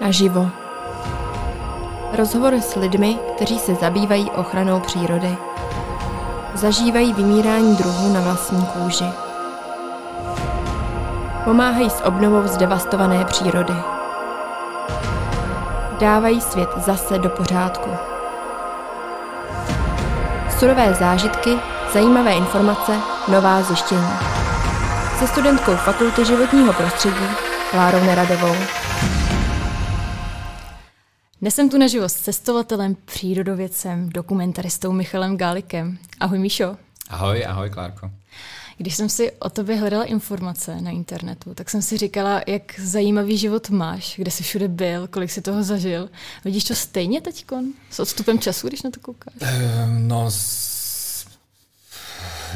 Naživo. Rozhovor s lidmi, kteří se zabývají ochranou přírody. Zažívají vymírání druhů na vlastní kůži. Pomáhají s obnovou zdevastované přírody. Dávají svět zase do pořádku. Surové zážitky, zajímavé informace, nová zjištění. Se studentkou Fakulty životního prostředí Klárou Neradovou. Dnes jsem tu naživo s cestovatelem, přírodovědcem, dokumentaristou Michalem Gálikem. Ahoj Míšo. Ahoj, ahoj Klárko. Když jsem si o tobě hledala informace na internetu, tak jsem si říkala, jak zajímavý život máš, kde jsi všude byl, kolik si toho zažil. Vidíš to stejně teď s odstupem času, když na to koukáš? Uh, no,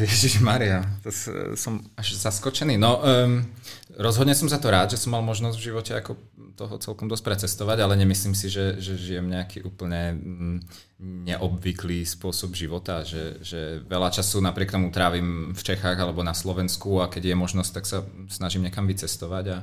Ježiš Maria, to som až zaskočený. No, um, rozhodne som za to rád, že som mal možnosť v živote ako toho celkom dosť precestovať, ale nemyslím si, že, že žijem nejaký úplne mm, neobvyklý spôsob života, že, že veľa času napriek tomu trávim v Čechách alebo na Slovensku a keď je možnosť, tak sa snažím niekam vycestovať a,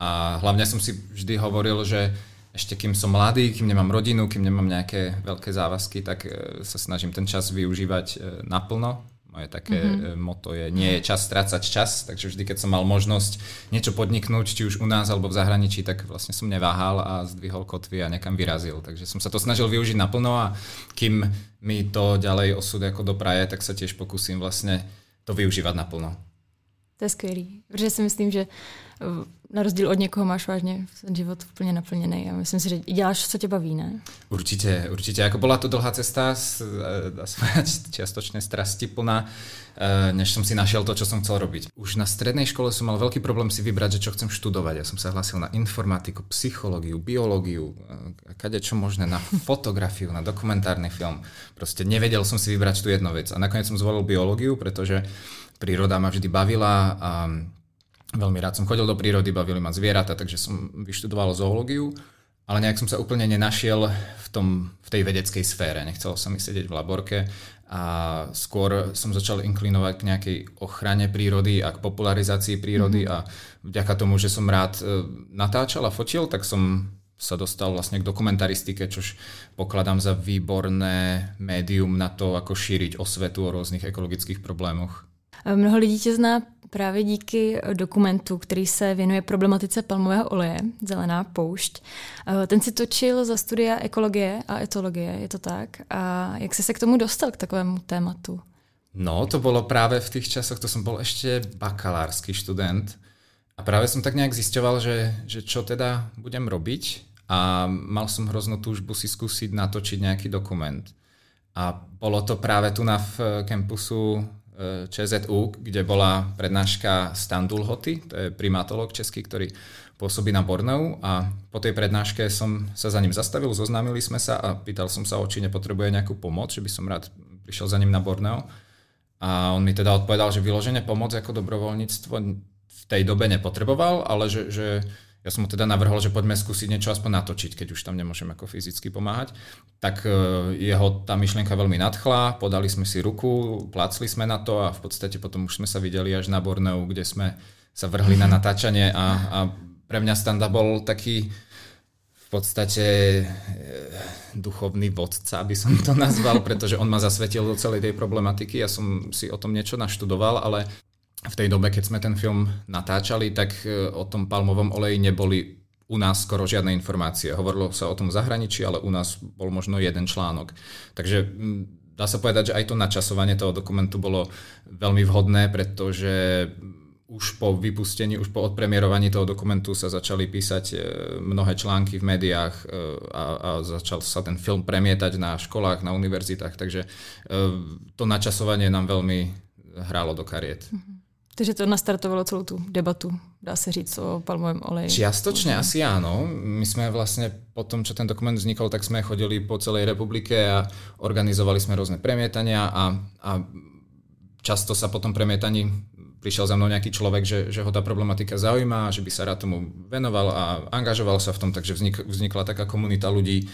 a hlavne som si vždy hovoril, že ešte kým som mladý, kým nemám rodinu, kým nemám nejaké veľké závazky, tak e, sa snažím ten čas využívať e, naplno moje také mm-hmm. moto je, nie je čas strácať čas, takže vždy, keď som mal možnosť niečo podniknúť, či už u nás alebo v zahraničí, tak vlastne som neváhal a zdvihol kotvy a nekam vyrazil. Takže som sa to snažil využiť naplno a kým mi to ďalej osud ako dopraje, tak sa tiež pokúsim vlastne to využívať naplno. To je skvělý, protože si myslím, že na rozdíl od někoho máš vážně ten život úplně naplněný a myslím si, že děláš, co tě baví, ne? Určitě, určitě. Jako byla to dlhá cesta, dá sa čiastočne strasti plná, e, než som si našiel to, čo som chcel robiť. Už na strednej škole som mal veľký problém si vybrať, že čo chcem študovať. Ja som sa hlásil na informatiku, psychológiu, biológiu, e, kade čo možné, na fotografiu, na dokumentárny film. Proste nevedel som si vybrať tú jednu vec. A nakoniec som zvolil biológiu, pretože príroda ma vždy bavila a Veľmi rád som chodil do prírody, bavili ma zvieratá, takže som vyštudoval zoológiu, ale nejak som sa úplne nenašiel v, tom, v tej vedeckej sfére. Nechcel som mi sedieť v laborke a skôr som začal inklinovať k nejakej ochrane prírody a k popularizácii prírody mm-hmm. a vďaka tomu, že som rád e, natáčal a fotil, tak som sa dostal vlastne k dokumentaristike, čož pokladám za výborné médium na to, ako šíriť osvetu o rôznych ekologických problémoch. Mnoho lidí tě zná právě díky dokumentu, který se věnuje problematice palmového oleje, Zelená poušť. Eh, ten si točil za studia ekologie a etologie, je to tak? A jak jsi se k tomu dostal, k takovému tématu? No, to bolo práve v tých časoch, to som bol ešte bakalársky študent a práve som tak nejak zisťoval, že, že čo teda budem robiť a mal som hroznú túžbu si skúsiť natočiť nejaký dokument. A bolo to práve tu na v campusu ČZU, kde bola prednáška Standul Hoty, to je primatolog český, ktorý pôsobí na Borneu a po tej prednáške som sa za ním zastavil, zoznámili sme sa a pýtal som sa, či nepotrebuje nejakú pomoc, že by som rád prišiel za ním na Borneo. A on mi teda odpovedal, že vyloženie pomoc ako dobrovoľníctvo v tej dobe nepotreboval, ale že, že ja som mu teda navrhol, že poďme skúsiť niečo aspoň natočiť, keď už tam nemôžem ako fyzicky pomáhať. Tak e, jeho tá myšlienka veľmi nadchla, podali sme si ruku, plácli sme na to a v podstate potom už sme sa videli až na Borneu, kde sme sa vrhli na natáčanie a, a pre mňa Standa bol taký v podstate e, duchovný vodca, aby som to nazval, pretože on ma zasvetil do celej tej problematiky. Ja som si o tom niečo naštudoval, ale v tej dobe, keď sme ten film natáčali, tak e, o tom palmovom oleji neboli u nás skoro žiadne informácie. Hovorilo sa o tom v zahraničí, ale u nás bol možno jeden článok. Takže dá sa povedať, že aj to načasovanie toho dokumentu bolo veľmi vhodné, pretože už po vypustení, už po odpremierovaní toho dokumentu sa začali písať e, mnohé články v médiách e, a, a začal sa ten film premietať na školách, na univerzitách, takže to načasovanie nám veľmi hrálo do kariet. Mm-hmm. Takže to nastartovalo celú tú debatu, dá sa říct, o palmovém oleji. Čiastočne asi áno. My sme vlastne po tom, čo ten dokument vznikol, tak sme chodili po celej republike a organizovali sme rôzne premietania a, a často sa po tom premietaní prišiel za mnou nejaký človek, že, že ho tá problematika zaujíma, že by sa rád tomu venoval a angažoval sa v tom, takže vznik, vznikla taká komunita ľudí,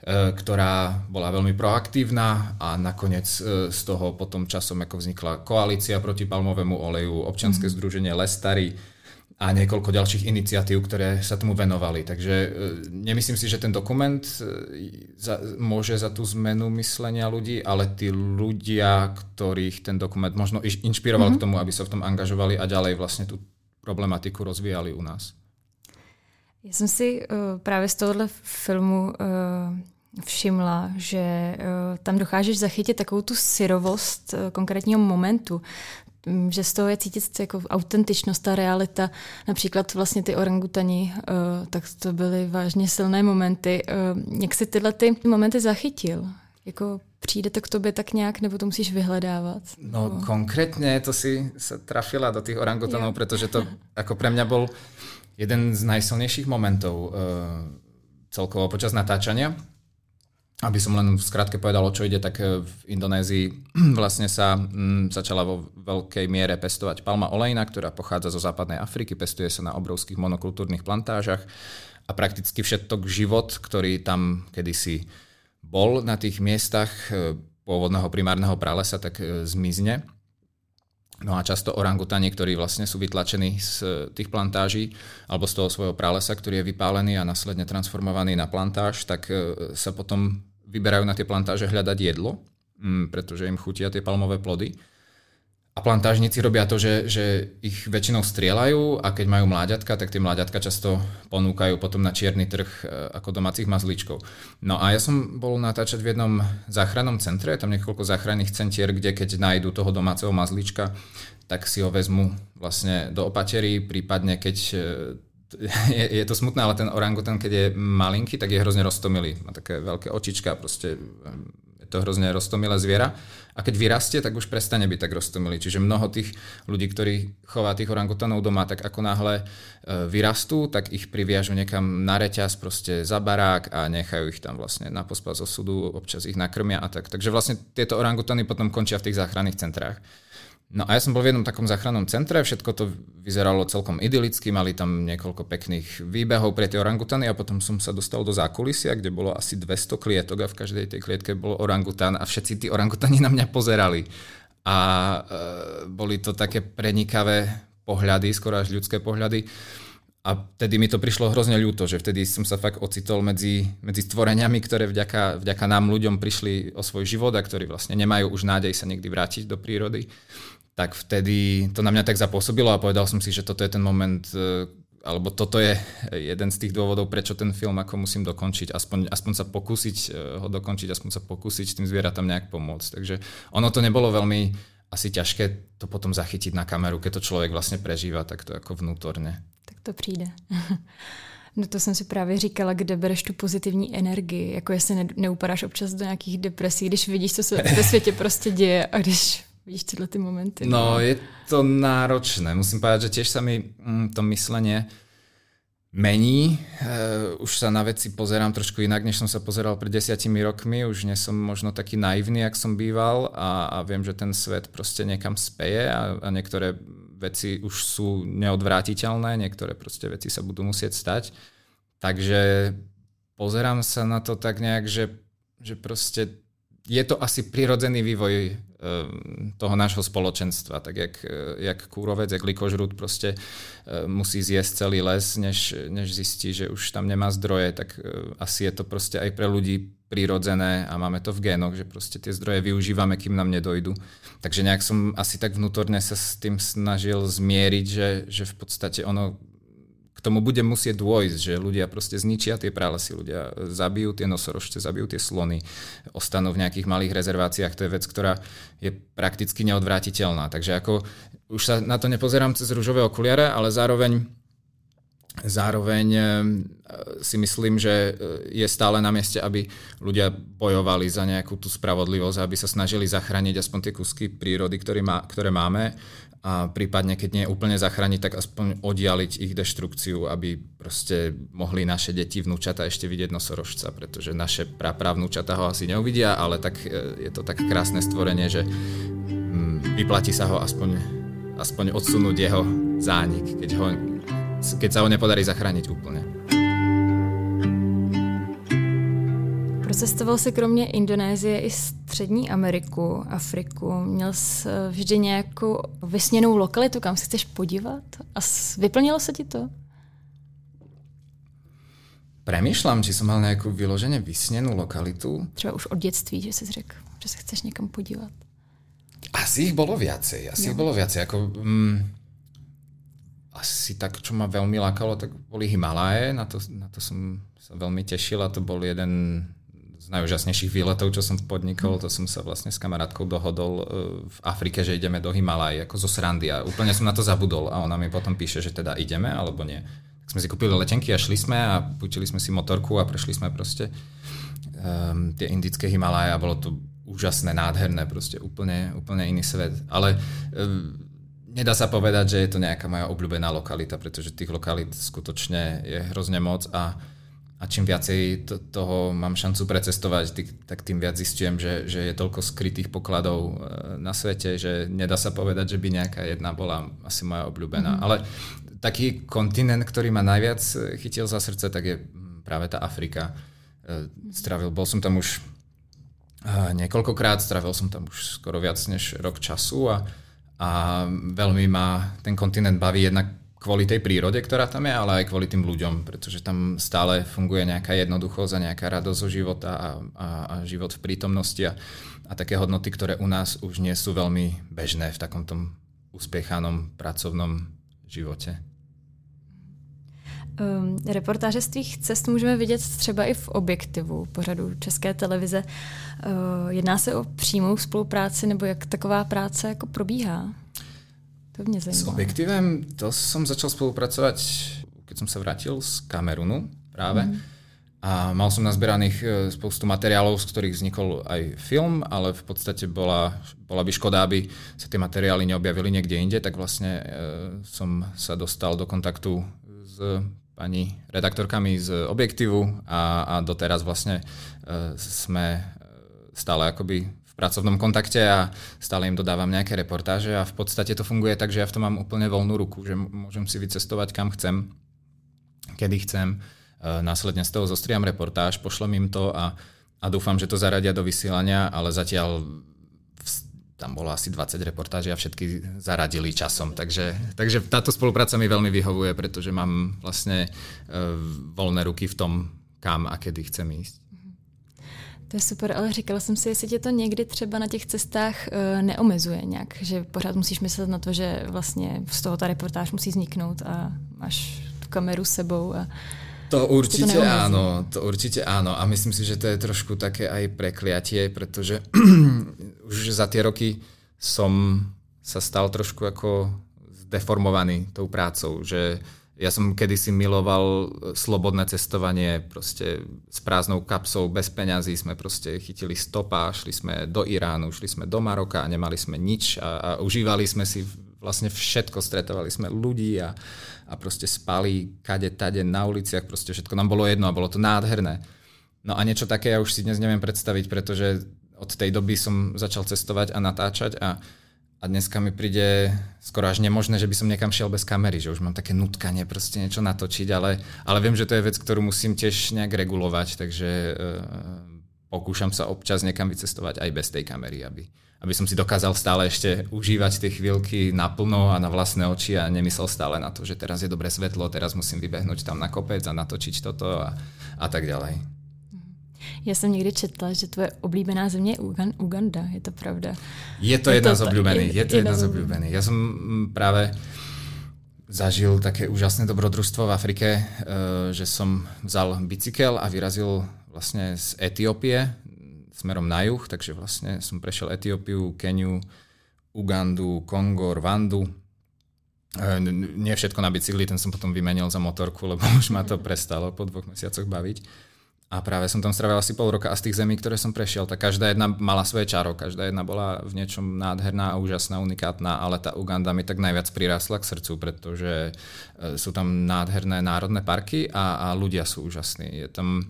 ktorá bola veľmi proaktívna a nakoniec e, z toho potom časom ako vznikla koalícia proti palmovému oleju, občianske mm. združenie Lestary a niekoľko ďalších iniciatív, ktoré sa tomu venovali. Takže e, nemyslím si, že ten dokument e, za, môže za tú zmenu myslenia ľudí, ale tí ľudia, ktorých ten dokument možno inšpiroval mm-hmm. k tomu, aby sa v tom angažovali a ďalej vlastne tú problematiku rozvíjali u nás. Já jsem si uh, právě z tohohle filmu uh, všimla, že uh, tam dokážeš zachytit takovou tu syrovost uh, konkrétního momentu. Mm, že z toho je cítit jako autentičnost, ta realita. Například vlastně ty orangutani, uh, tak to byly vážně silné momenty. Uh, jak si tyhle ty momenty zachytil? Jako přijde to k tobě tak nějak, nebo to musíš vyhledávat? No konkrétně to si se trafila do těch orangutanov, protože to jako pre mňa bol jeden z najsilnejších momentov uh, celkovo počas natáčania. Aby som len v skratke povedal, o čo ide, tak eh, v Indonézii vlastne sa mm, začala vo veľkej miere pestovať palma olejna, ktorá pochádza zo západnej Afriky, pestuje sa na obrovských monokultúrnych plantážach a prakticky všetok život, ktorý tam kedysi bol na tých miestach eh, pôvodného primárneho pralesa, tak zmizne No a často orangutani, ktorí vlastne sú vytlačení z tých plantáží alebo z toho svojho pralesa, ktorý je vypálený a následne transformovaný na plantáž, tak e, sa potom vyberajú na tie plantáže hľadať jedlo, mm, pretože im chutia tie palmové plody. A plantážnici robia to, že, že ich väčšinou strieľajú a keď majú mláďatka, tak tie mláďatka často ponúkajú potom na čierny trh e, ako domácich mazlíčkov. No a ja som bol natáčať v jednom záchrannom centre, tam niekoľko záchranných centier, kde keď nájdu toho domáceho mazlíčka, tak si ho vezmu vlastne do opatery, prípadne keď e, je, je to smutné, ale ten orangutan, keď je malinký, tak je hrozne roztomilý. Má také veľké očička, proste to hrozne roztomilé zviera. A keď vyrastie, tak už prestane byť tak roztomilý. Čiže mnoho tých ľudí, ktorí chová tých orangutanov doma, tak ako náhle e, vyrastú, tak ich priviažu niekam na reťaz, proste za barák a nechajú ich tam vlastne na pospas osudu, občas ich nakrmia a tak. Takže vlastne tieto orangutany potom končia v tých záchranných centrách. No a ja som bol v jednom takom záchrannom centre, všetko to vyzeralo celkom idylicky, mali tam niekoľko pekných výbehov pre tie orangutany a potom som sa dostal do zákulisia, kde bolo asi 200 klietok a v každej tej klietke bol orangutan a všetci tí orangutani na mňa pozerali. A e, boli to také prenikavé pohľady, skoro až ľudské pohľady. A vtedy mi to prišlo hrozne ľúto, že vtedy som sa fakt ocitol medzi, medzi stvoreniami, ktoré vďaka, vďaka nám ľuďom prišli o svoj život a ktorí vlastne nemajú už nádej sa niekdy vrátiť do prírody tak vtedy to na mňa tak zapôsobilo a povedal som si, že toto je ten moment, e, alebo toto je jeden z tých dôvodov, prečo ten film ako musím dokončiť, aspoň, aspoň sa pokúsiť e, ho dokončiť, aspoň sa pokúsiť tým zvieratám nejak pomôcť. Takže ono to nebolo veľmi asi ťažké to potom zachytiť na kameru, keď to člověk vlastně prežívá tak to jako vnútorně. Tak to přijde. No to jsem si právě říkala, kde bereš tu pozitivní energii, jako jestli ne, neupadáš občas do nějakých depresí, když vidíš, co se ve světě prostě děje a když vidíš tyhle ty momenty. No, no, je to náročné. Musím povedať, že tiež sa mi mm, to myslenie mení. Uh, už sa na veci pozerám trošku inak, než som sa pozeral pred desiatimi rokmi. Už nie som možno taký naivný, jak som býval a, a viem, že ten svet proste niekam speje a, a niektoré veci už sú neodvrátiteľné, niektoré proste veci sa budú musieť stať. Takže pozerám sa na to tak nejak, že, že proste je to asi prirodzený vývoj toho nášho spoločenstva. Tak jak, eh, jak kúrovec, jak likožrút proste eh, musí zjesť celý les, než, než zistí, že už tam nemá zdroje, tak eh, asi je to proste aj pre ľudí prirodzené a máme to v génoch, že proste tie zdroje využívame, kým nám nedojdu. Takže nejak som asi tak vnútorne sa s tým snažil zmieriť, že, že v podstate ono k tomu bude musieť dôjsť, že ľudia proste zničia tie pralesy, ľudia zabijú tie nosorožce, zabijú tie slony, ostanú v nejakých malých rezerváciách, to je vec, ktorá je prakticky neodvrátiteľná. Takže ako už sa na to nepozerám cez rúžové okuliare, ale zároveň Zároveň eh, si myslím, že eh, je stále na mieste, aby ľudia bojovali za nejakú tú spravodlivosť, aby sa snažili zachrániť aspoň tie kusky prírody, ktoré, má, ktoré máme a prípadne, keď nie úplne zachrániť, tak aspoň oddialiť ich deštrukciu, aby proste mohli naše deti, vnúčata ešte vidieť nosorožca, pretože naše prapravnúčata ho asi neuvidia, ale tak e, je to tak krásne stvorenie, že mm, vyplatí sa ho aspoň, aspoň odsunúť jeho zánik, keď, ho, keď sa ho nepodarí zachrániť úplne. Procestoval si kromě Indonésie i Střední Ameriku, Afriku. Měl jsi eh, vždy nějakou vysněnou lokalitu, kam se chceš podívat? A vyplnilo se ti to? Premýšľam, či som mal nejakú vyložene vysnenú lokalitu. Třeba už od dětství, že si řekl, že se chceš někam podívat. Asi ich bolo viacej. Asi jo. ich bolo viacej. Ako, mm, asi tak, čo ma veľmi lákalo, tak boli Himalaje. Na to, na to som sa veľmi tešil a to bol jeden najúžasnejších výletov, čo som podnikol. To som sa vlastne s kamarátkou dohodol e, v Afrike, že ideme do Himalaj, ako zo srandy. A úplne som na to zabudol a ona mi potom píše, že teda ideme alebo nie. Tak sme si kúpili letenky a šli sme a púčili sme si motorku a prešli sme proste um, tie indické Himalaje a bolo to úžasné, nádherné, proste úplne, úplne iný svet. Ale um, nedá sa povedať, že je to nejaká moja obľúbená lokalita, pretože tých lokalít skutočne je hrozne moc a, a čím viacej to, toho mám šancu precestovať, tak tým viac zistujem, že, že je toľko skrytých pokladov e, na svete, že nedá sa povedať, že by nejaká jedna bola asi moja obľúbená. Mm-hmm. Ale taký kontinent, ktorý ma najviac chytil za srdce, tak je práve tá Afrika. E, stravil, bol som tam už niekoľkokrát, stravil som tam už skoro viac než rok času a, a veľmi ma ten kontinent baví jednak kvôli tej prírode, ktorá tam je, ale aj kvôli tým ľuďom, pretože tam stále funguje nejaká jednoduchosť a nejaká radosť zo života a, a, a život v prítomnosti a, a také hodnoty, ktoré u nás už nie sú veľmi bežné v takom tom uspiechanom pracovnom živote. Um, reportáže z tvých cest můžeme vidět třeba i v objektivu pořadu České televize. Uh, jedná se o přímou spolupráci nebo jak taková práce jako probíhá? To mě zajímá. S objektivem to som začal spolupracovať, keď som sa vrátil z Kamerunu práve. Mm. A mal som nazbieraných e, spoustu materiálov, z ktorých vznikol aj film, ale v podstate bola, bola by škoda, aby sa tie materiály neobjavili niekde inde, tak vlastne e, som sa dostal do kontaktu s pani redaktorkami z Objektivu a, a doteraz vlastne e, sme stále akoby pracovnom kontakte a stále im dodávam nejaké reportáže a v podstate to funguje tak, že ja v tom mám úplne voľnú ruku, že môžem si vycestovať kam chcem, kedy chcem, e, následne z toho zostriam reportáž, pošlem im to a, a dúfam, že to zaradia do vysielania, ale zatiaľ tam bolo asi 20 reportáží a všetky zaradili časom. Takže, takže táto spolupráca mi veľmi vyhovuje, pretože mám vlastne uh, voľné ruky v tom, kam a kedy chcem ísť. To je super, ale říkala jsem si, jestli tě to někdy třeba na těch cestách uh, neomezuje nějak, že pořád musíš myslet na to, že vlastně z toho ta reportáž musí vzniknout a máš tu kameru sebou a to určite to áno, to určite áno a myslím si, že to je trošku také aj prekliatie, pretože už za tie roky som sa stal trošku ako zdeformovaný tou prácou, že ja som kedysi miloval slobodné cestovanie, proste s prázdnou kapsou, bez peňazí sme proste chytili stopa, šli sme do Iránu, šli sme do Maroka a nemali sme nič a, a užívali sme si vlastne všetko, stretovali sme ľudí a, a proste spali kade, tade na uliciach, proste všetko nám bolo jedno a bolo to nádherné. No a niečo také ja už si dnes neviem predstaviť, pretože od tej doby som začal cestovať a natáčať a a dneska mi príde skoro až nemožné, že by som niekam šiel bez kamery, že už mám také nutkanie proste niečo natočiť, ale, ale viem, že to je vec, ktorú musím tiež nejak regulovať, takže e, pokúšam sa občas niekam vycestovať aj bez tej kamery, aby, aby som si dokázal stále ešte užívať tie chvíľky naplno a na vlastné oči a nemyslel stále na to, že teraz je dobré svetlo, teraz musím vybehnúť tam na kopec a natočiť toto a, a tak ďalej. Já jsem někdy četla, že tvoje oblíbená země je Uganda, je to pravda? Je to je jedna to, z oblíbených, je, je to jedna z oblíbených. Ja som mm, práve zažil také úžasné dobrodružstvo v Afrike, e, že som vzal bicykel a vyrazil vlastne z Etiópie smerom na juh, takže vlastne som prešiel Etiópiu, Keniu, Ugandu, Kongo, Rwandu. E, nie všetko na bicykli, ten som potom vymenil za motorku, lebo už ma to prestalo po dvoch mesiacoch baviť. A práve som tam strávil asi pol roka a z tých zemí, ktoré som prešiel, tak každá jedna mala svoje čaro, každá jedna bola v niečom nádherná a úžasná, unikátna, ale tá Uganda mi tak najviac prirásla k srdcu, pretože e, sú tam nádherné národné parky a, a ľudia sú úžasní. Je tam,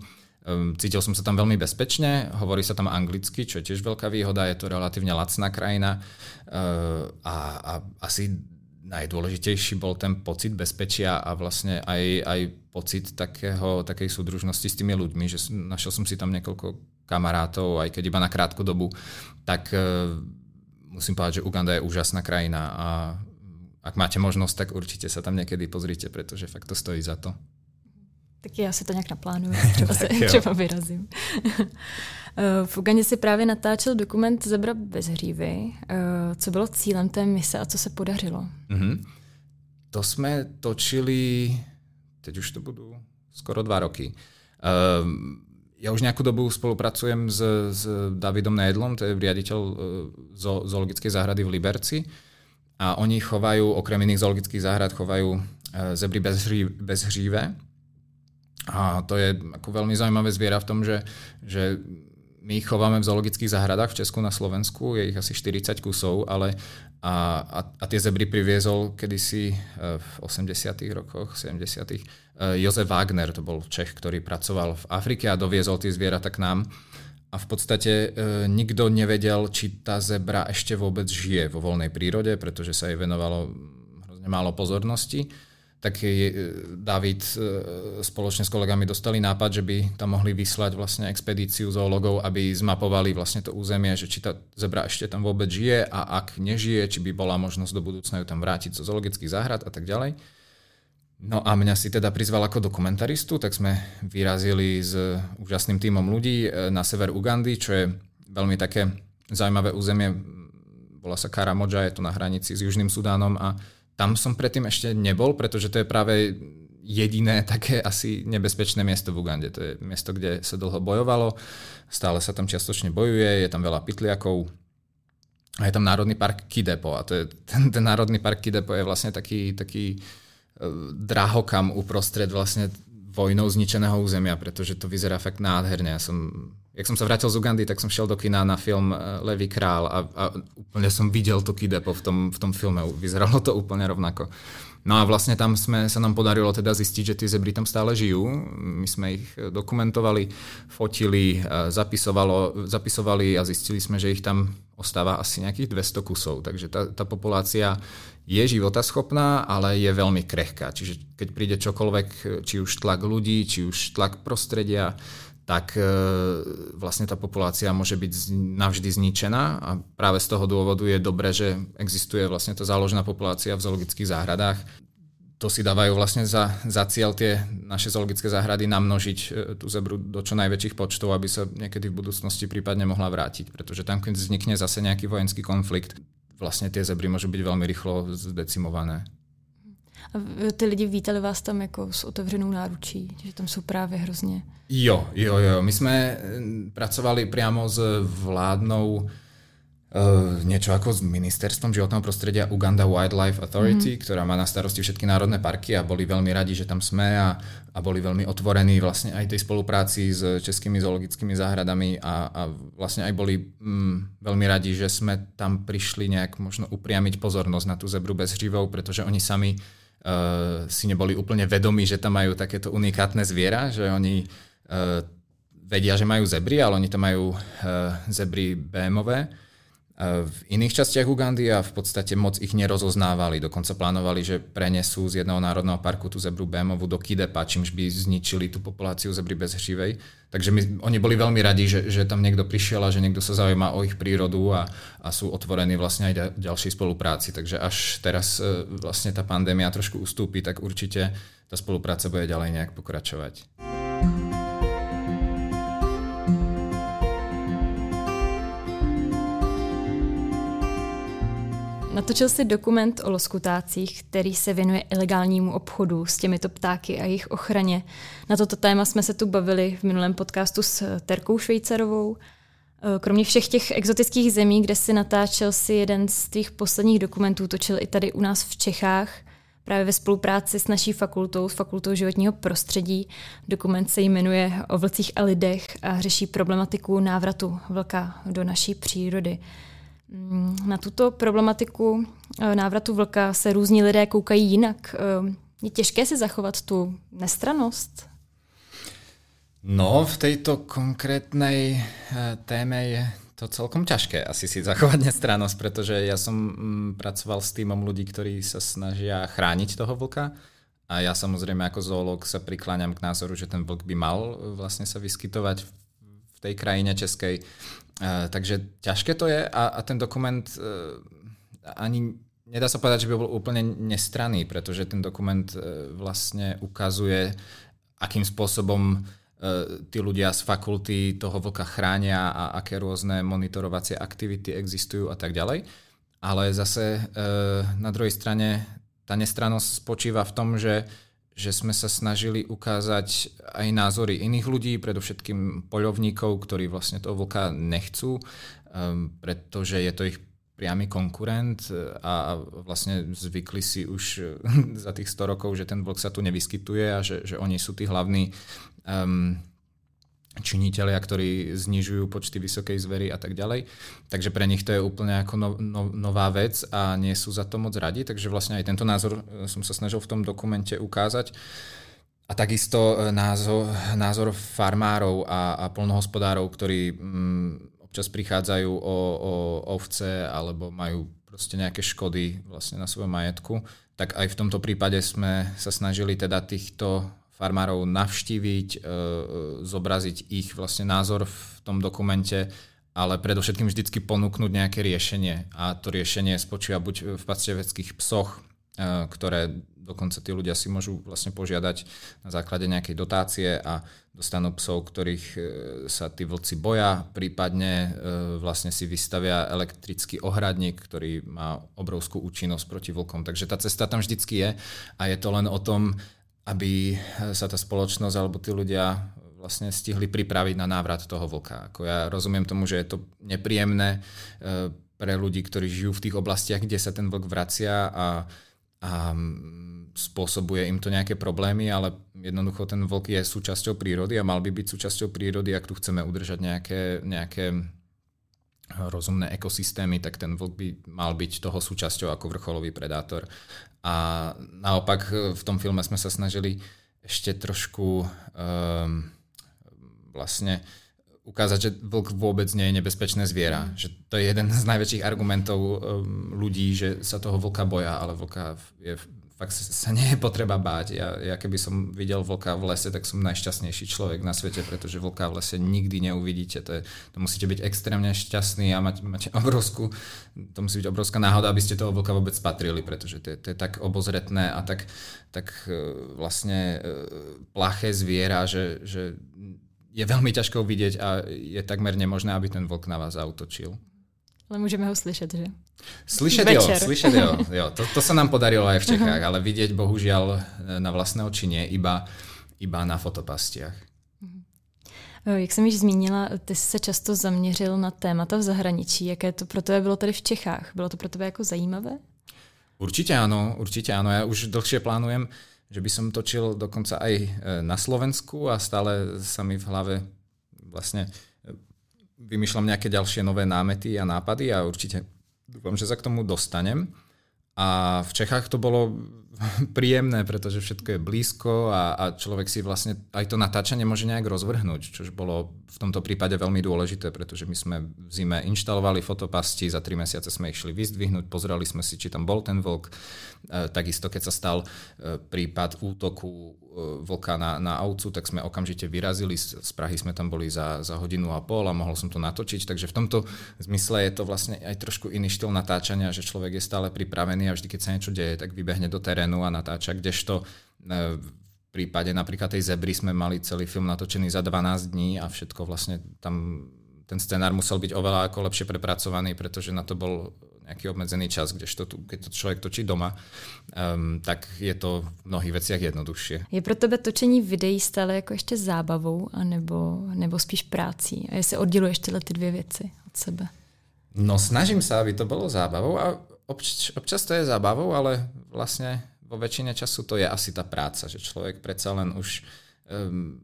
cítil som sa tam veľmi bezpečne, hovorí sa tam anglicky, čo je tiež veľká výhoda, je to relatívne lacná krajina uh, a, a asi najdôležitejší bol ten pocit bezpečia a vlastne aj, aj pocit takého, takej súdružnosti s tými ľuďmi, že našiel som si tam niekoľko kamarátov, aj keď iba na krátku dobu, tak uh, musím povedať, že Uganda je úžasná krajina a ak máte možnosť, tak určite sa tam niekedy pozrite, pretože fakt to stojí za to. Tak já si to nějak naplánuju, třeba, se, třeba vyrazím. Eh, v Ugandě si právě natáčel dokument Zebra bez hřívy. Eh, co bylo cílem té mise a co se podařilo? Mm-hmm. To jsme točili, teď už to budú skoro dva roky. Um, ja už nejakú dobu spolupracujem s, s Davidom Nejedlom, to je riaditeľ zo, zoologickej záhrady v Liberci a oni chovajú, okrem iných zoologických záhrad, chovajú zebry bez, hří, bez hříve. A to je ako veľmi zaujímavé zviera v tom, že, že my chováme v zoologických záhradách v Česku na Slovensku, je ich asi 40 kusov, ale a, a, a tie zebry priviezol kedysi e, v 80 rokoch, 70 e, Jozef Wagner, to bol Čech, ktorý pracoval v Afrike a doviezol tie zvieratá k nám. A v podstate e, nikto nevedel, či tá zebra ešte vôbec žije vo voľnej prírode, pretože sa jej venovalo hrozne málo pozornosti tak David e, spoločne s kolegami dostali nápad, že by tam mohli vyslať vlastne expedíciu zoologov, aby zmapovali vlastne to územie, že či tá zebra ešte tam vôbec žije a ak nežije, či by bola možnosť do budúcna ju tam vrátiť zo zoologických záhrad a tak ďalej. No a mňa si teda prizval ako dokumentaristu, tak sme vyrazili s úžasným týmom ľudí e, na sever Ugandy, čo je veľmi také zaujímavé územie. Volá sa Karamoja, je to na hranici s Južným Sudánom a tam som predtým ešte nebol, pretože to je práve jediné také asi nebezpečné miesto v Ugande. To je miesto, kde sa dlho bojovalo, stále sa tam čiastočne bojuje, je tam veľa pytliakov a je tam Národný park Kidepo a to je, ten, ten Národný park Kidepo je vlastne taký, taký uh, drahokam uprostred vlastne vojnou zničeného územia, pretože to vyzerá fakt nádherne. Ja som jak som sa vrátil z Ugandy, tak som šiel do kina na film eh, Levý král a, a úplne som videl to kidepo v tom, v tom filme. Vyzeralo to úplne rovnako. No a vlastne tam sme, sa nám podarilo teda zistiť, že tie zebry tam stále žijú. My sme ich eh, dokumentovali, fotili, eh, zapisovali a zistili sme, že ich tam ostáva asi nejakých 200 kusov. Takže tá, tá populácia je životaschopná, ale je veľmi krehká. Čiže keď príde čokoľvek, či už tlak ľudí, či už tlak prostredia, tak e, vlastne tá populácia môže byť navždy zničená a práve z toho dôvodu je dobré, že existuje vlastne tá záložná populácia v zoologických záhradách. To si dávajú vlastne za, za cieľ tie naše zoologické záhrady namnožiť e, tú zebru do čo najväčších počtov, aby sa niekedy v budúcnosti prípadne mohla vrátiť. Pretože tam, keď vznikne zase nejaký vojenský konflikt, vlastne tie zebry môžu byť veľmi rýchlo zdecimované. Ty lidi vítali vás tam jako s otevřenou náručí, že tam jsou právě hrozně. Jo, jo, jo. My sme eh, pracovali priamo s vládnou Uh, niečo ako s ministerstvom životného prostredia Uganda Wildlife Authority, mm-hmm. ktorá má na starosti všetky národné parky a boli veľmi radi, že tam sme a, a boli veľmi otvorení vlastne aj tej spolupráci s českými zoologickými záhradami a, a vlastne aj boli mm, veľmi radi, že sme tam prišli nejak možno upriamiť pozornosť na tú zebru bez hřivov, pretože oni sami uh, si neboli úplne vedomí, že tam majú takéto unikátne zviera, že oni uh, vedia, že majú zebry, ale oni tam majú uh, zebry BMové v iných častiach Ugandy a v podstate moc ich nerozoznávali. Dokonca plánovali, že prenesú z jedného národného parku tú zebru Bémovu do Kidepa, čímž by zničili tú populáciu zebry bezhřivej. Takže my, oni boli veľmi radi, že, že tam niekto prišiel a že niekto sa zaujíma o ich prírodu a, a sú otvorení vlastne aj ďalšej spolupráci. Takže až teraz e, vlastne tá pandémia trošku ustúpi, tak určite tá spolupráca bude ďalej nejak pokračovať. Natočil si dokument o loskutácích, který se věnuje ilegálnímu obchodu s těmito ptáky a jejich ochraně. Na toto téma jsme se tu bavili v minulém podcastu s Terkou Švejcarovou. Kromě všech těch exotických zemí, kde si natáčel si jeden z tvých posledních dokumentů, točil i tady u nás v Čechách, právě ve spolupráci s naší fakultou, s fakultou životního prostředí. Dokument se jmenuje O vlcích a lidech a řeší problematiku návratu vlka do naší přírody. Mm, na tuto problematiku eh, návratu vlka se různí lidé koukají jinak. Eh, je těžké si zachovat tu nestranost? No, v tejto konkrétnej eh, téme je to celkom ťažké asi si zachovať nestrannosť, pretože ja som mm, pracoval s týmom ľudí, ktorí sa snažia chrániť toho vlka a ja samozrejme ako zoológ sa prikláňam k názoru, že ten vlk by mal vlastne sa vyskytovať tej krajine českej. Takže ťažké to je a, a ten dokument e, ani nedá sa povedať, že by bol úplne nestranný, pretože ten dokument e, vlastne ukazuje, akým spôsobom tí ľudia z fakulty toho vlka chránia a aké rôzne monitorovacie aktivity existujú a tak ďalej. Ale zase na druhej strane tá nestrannosť spočíva v tom, že, že sme sa snažili ukázať aj názory iných ľudí, predovšetkým poľovníkov, ktorí vlastne toho vlka nechcú, e, pretože je to ich priamy konkurent a vlastne zvykli si už za tých 100 rokov, že ten vlk sa tu nevyskytuje a že, že oni sú tí hlavní. Um, činiteľia, ktorí znižujú počty vysokej zvery a tak ďalej. Takže pre nich to je úplne ako no, no, nová vec a nie sú za to moc radi, takže vlastne aj tento názor e, som sa snažil v tom dokumente ukázať. A takisto e, názor, názor farmárov a, a polnohospodárov, ktorí mm, občas prichádzajú o, o ovce alebo majú proste nejaké škody vlastne na svojom majetku, tak aj v tomto prípade sme sa snažili teda týchto farmárov navštíviť, e, e, zobraziť ich vlastne názor v tom dokumente, ale predovšetkým vždycky ponúknuť nejaké riešenie. A to riešenie spočíva buď v pasteveckých psoch, e, ktoré dokonca tí ľudia si môžu vlastne požiadať na základe nejakej dotácie a dostanú psov, ktorých sa tí vlci boja, prípadne vlastne si vystavia elektrický ohradník, ktorý má obrovskú účinnosť proti vlkom. Takže tá cesta tam vždycky je a je to len o tom, aby sa tá spoločnosť alebo tí ľudia vlastne stihli pripraviť na návrat toho vlka. Ako ja rozumiem tomu, že je to nepríjemné e, pre ľudí, ktorí žijú v tých oblastiach, kde sa ten vlk vracia a, a spôsobuje im to nejaké problémy, ale jednoducho ten vlk je súčasťou prírody a mal by byť súčasťou prírody, ak tu chceme udržať nejaké, nejaké rozumné ekosystémy, tak ten vlk by mal byť toho súčasťou ako vrcholový predátor. A naopak e, v tom filme sme sa snažili ešte trošku um, vlastne ukázať, že vlk vôbec nie je nebezpečné zviera. Mm. Že to je jeden z najväčších argumentov um, ľudí, že sa toho vlka boja, ale vlka je fakt sa nie je potreba báť. Ja, ja keby som videl vlka v lese, tak som najšťastnejší človek na svete, pretože vlka v lese nikdy neuvidíte. To, je, to musíte byť extrémne šťastný a mať, mať obrovskú, to musí byť obrovská náhoda, aby ste toho vlka vôbec patrili, pretože to je, to je tak obozretné a tak, tak e, vlastne e, plaché zviera, že, že je veľmi ťažko vidieť a je takmer nemožné, aby ten vlk na vás zautočil. Ale môžeme ho slyšet, že? Slyšet jo, slyšet jo. jo. To, to sa nám podarilo aj v Čechách, ale vidieť bohužiaľ na vlastné oči nie, iba, iba na fotopastiach. Uh-huh. Jak jsem již zmínila, ty jsi se často zaměřil na témata v zahraničí. Jaké to pro tebe bylo tady v Čechách? Bylo to pro tebe jako zajímavé? Určite áno, určite áno. Ja už dlhšie plánujem, že by som točil dokonca aj e, na Slovensku a stále sa mi v hlave vlastne vymýšľam nejaké ďalšie nové námety a nápady a určite dúfam, že sa k tomu dostanem. A v Čechách to bolo príjemné, pretože všetko je blízko a, a človek si vlastne aj to natáčanie môže nejak rozvrhnúť, čo bolo v tomto prípade veľmi dôležité, pretože my sme v zime inštalovali fotopasti, za tri mesiace sme ich šli vyzdvihnúť, pozerali sme si, či tam bol ten vlk. E, takisto, keď sa stal e, prípad útoku vlka na, na ovcu, tak sme okamžite vyrazili. Z Prahy sme tam boli za, za hodinu a pol a mohol som to natočiť. Takže v tomto zmysle je to vlastne aj trošku iný štýl natáčania, že človek je stále pripravený a vždy, keď sa niečo deje, tak vybehne do terénu a natáča, kdežto e, v prípade napríklad tej zebry sme mali celý film natočený za 12 dní a všetko vlastne tam ten scenár musel byť oveľa ako lepšie prepracovaný, pretože na to bol nejaký obmedzený čas, kdežto tu, keď to človek točí doma, um, tak je to v mnohých veciach jednoduchšie. Je pro tebe točení videí stále jako ještě zábavou, anebo, nebo spíš prácí? A jestli odděluješ tyhle ty dvě věci od sebe? No snažím sa, aby to bolo zábavou a obč, občas to je zábavou, ale vlastne vo väčšine času to je asi tá práca, že človek predsa len už um,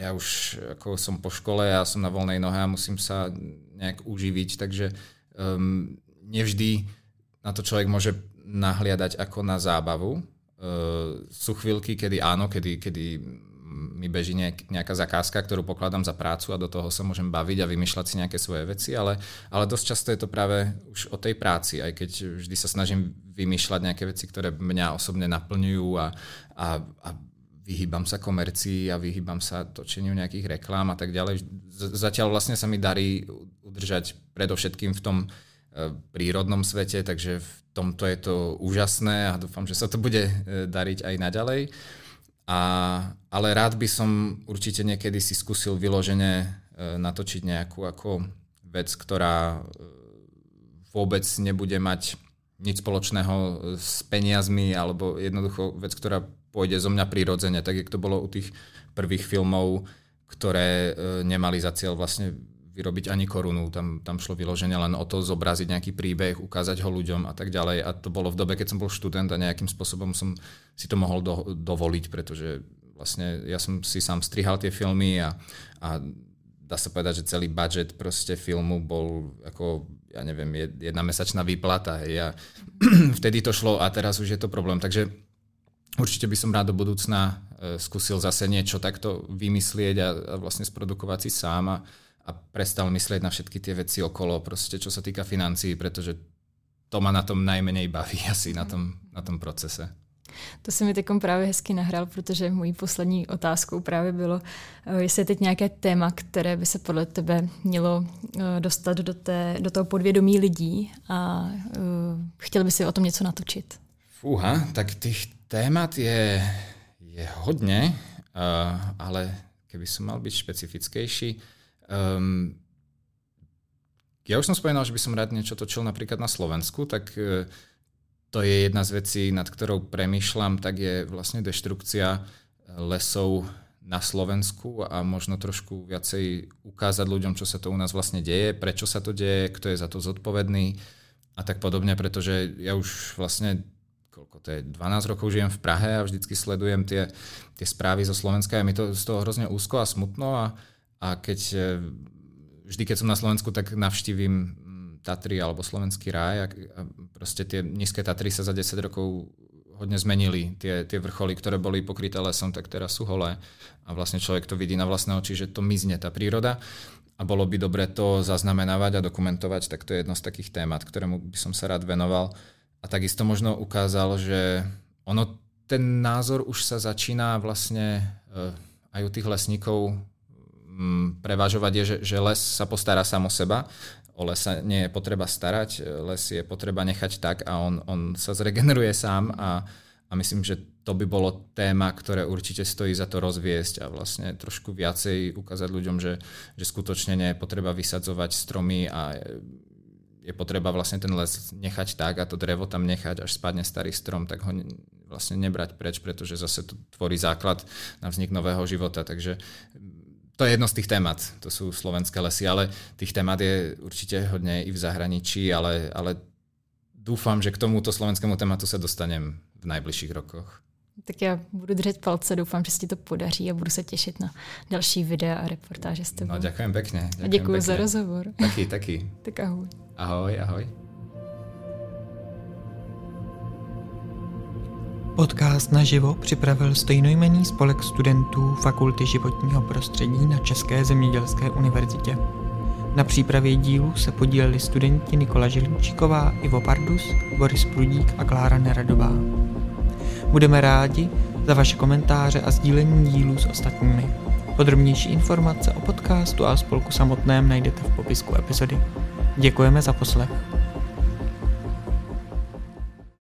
ja už ako som po škole, ja som na voľnej nohe a musím sa nejak uživiť, takže um, nevždy na to človek môže nahliadať ako na zábavu. Uh, sú chvíľky, kedy áno, kedy, kedy mi beží nejaká zakázka, ktorú pokladám za prácu a do toho sa môžem baviť a vymýšľať si nejaké svoje veci, ale, ale dosť často je to práve už o tej práci, aj keď vždy sa snažím vymýšľať nejaké veci, ktoré mňa osobne naplňujú a, a, a vyhýbam sa komercii a vyhýbam sa točeniu nejakých reklám a tak ďalej. Zatiaľ vlastne sa mi darí udržať predovšetkým v tom prírodnom svete, takže v tomto je to úžasné a dúfam, že sa to bude e, dariť aj naďalej. A, ale rád by som určite niekedy si skúsil vyložene e, natočiť nejakú ako vec, ktorá vôbec nebude mať nič spoločného s peniazmi alebo jednoducho vec, ktorá pôjde zo mňa prirodzene, tak jak to bolo u tých prvých filmov, ktoré e, nemali za cieľ vlastne vyrobiť ani korunu. Tam, tam šlo vyloženie len o to zobraziť nejaký príbeh, ukázať ho ľuďom a tak ďalej. A to bolo v dobe, keď som bol študent a nejakým spôsobom som si to mohol do, dovoliť, pretože vlastne ja som si sám strihal tie filmy a, a dá sa povedať, že celý budget proste filmu bol ako, ja neviem, jedna mesačná výplata. Ja, vtedy to šlo a teraz už je to problém. Takže určite by som rád do budúcna e, skúsil zase niečo takto vymyslieť a, a vlastne sprodukovať si sám a, a prestal myslieť na všetky tie veci okolo, proste čo sa týka financií, pretože to ma na tom najmenej baví asi na tom, na tom procese. To se mi teď právě hezky nahrál, protože mojí poslední otázkou právě bylo, e, jestli je teď nějaké téma, které by se podle tebe mělo e, dostat do, té, do toho podvědomí lidí a uh, chtěl by si o tom něco natočit. Fúha, tak tých témat je, je hodne, uh, ale keby som mal byť špecifickejší, um, ja už som spomínal, že by som rád niečo točil napríklad na Slovensku, tak uh, to je jedna z vecí, nad ktorou premýšľam, tak je vlastne deštrukcia lesov na Slovensku a možno trošku viacej ukázať ľuďom, čo sa to u nás vlastne deje, prečo sa to deje, kto je za to zodpovedný a tak podobne, pretože ja už vlastne koľko to je, 12 rokov žijem v Prahe a vždycky sledujem tie, tie správy zo Slovenska a mi to z toho hrozne úzko a smutno a, a keď e, vždy, keď som na Slovensku, tak navštívim mm, Tatry alebo Slovenský ráj a, proste tie nízke Tatry sa za 10 rokov hodne zmenili. Tie, tie vrcholy, ktoré boli pokryté lesom, tak teraz sú holé. A vlastne človek to vidí na vlastné oči, že to mizne tá príroda. A bolo by dobre to zaznamenávať a dokumentovať, tak to je jedno z takých témat, ktorému by som sa rád venoval. A takisto možno ukázal, že ono, ten názor už sa začína vlastne eh, aj u tých lesníkov prevažovať je, že, že les sa postará sám o seba, o les sa nie je potreba starať, les je potreba nechať tak a on, on sa zregeneruje sám a, a myslím, že to by bolo téma, ktoré určite stojí za to rozviesť a vlastne trošku viacej ukázať ľuďom, že, že skutočne nie je potreba vysadzovať stromy a je potreba vlastne ten les nechať tak a to drevo tam nechať, až spadne starý strom, tak ho vlastne nebrať preč, pretože zase to tvorí základ na vznik nového života. Takže to je jedno z tých témat, to sú slovenské lesy, ale tých témat je určite hodne i v zahraničí, ale, ale dúfam, že k tomuto slovenskému tématu sa dostanem v najbližších rokoch. Tak já budu držet palce, doufám, že se ti to podaří a budu se těšit na další videa a reportáže s tebou. No, ďakujem pekne. Ďakujem a děkuji za rozhovor. Taky, taky. tak ahoj. Ahoj, ahoj. Podcast naživo připravil stejnojmený spolek studentů Fakulty životního prostředí na České zemědělské univerzitě. Na přípravě dílu se podíleli studenti Nikola Žilinčíková, Ivo Pardus, Boris Prudík a Klára Neradová. Budeme rádi za vaše komentáře a sdílení dílů s ostatními. Podrobnější informace o podcastu a spolku samotném najdete v popisku epizody. Děkujeme za poslech.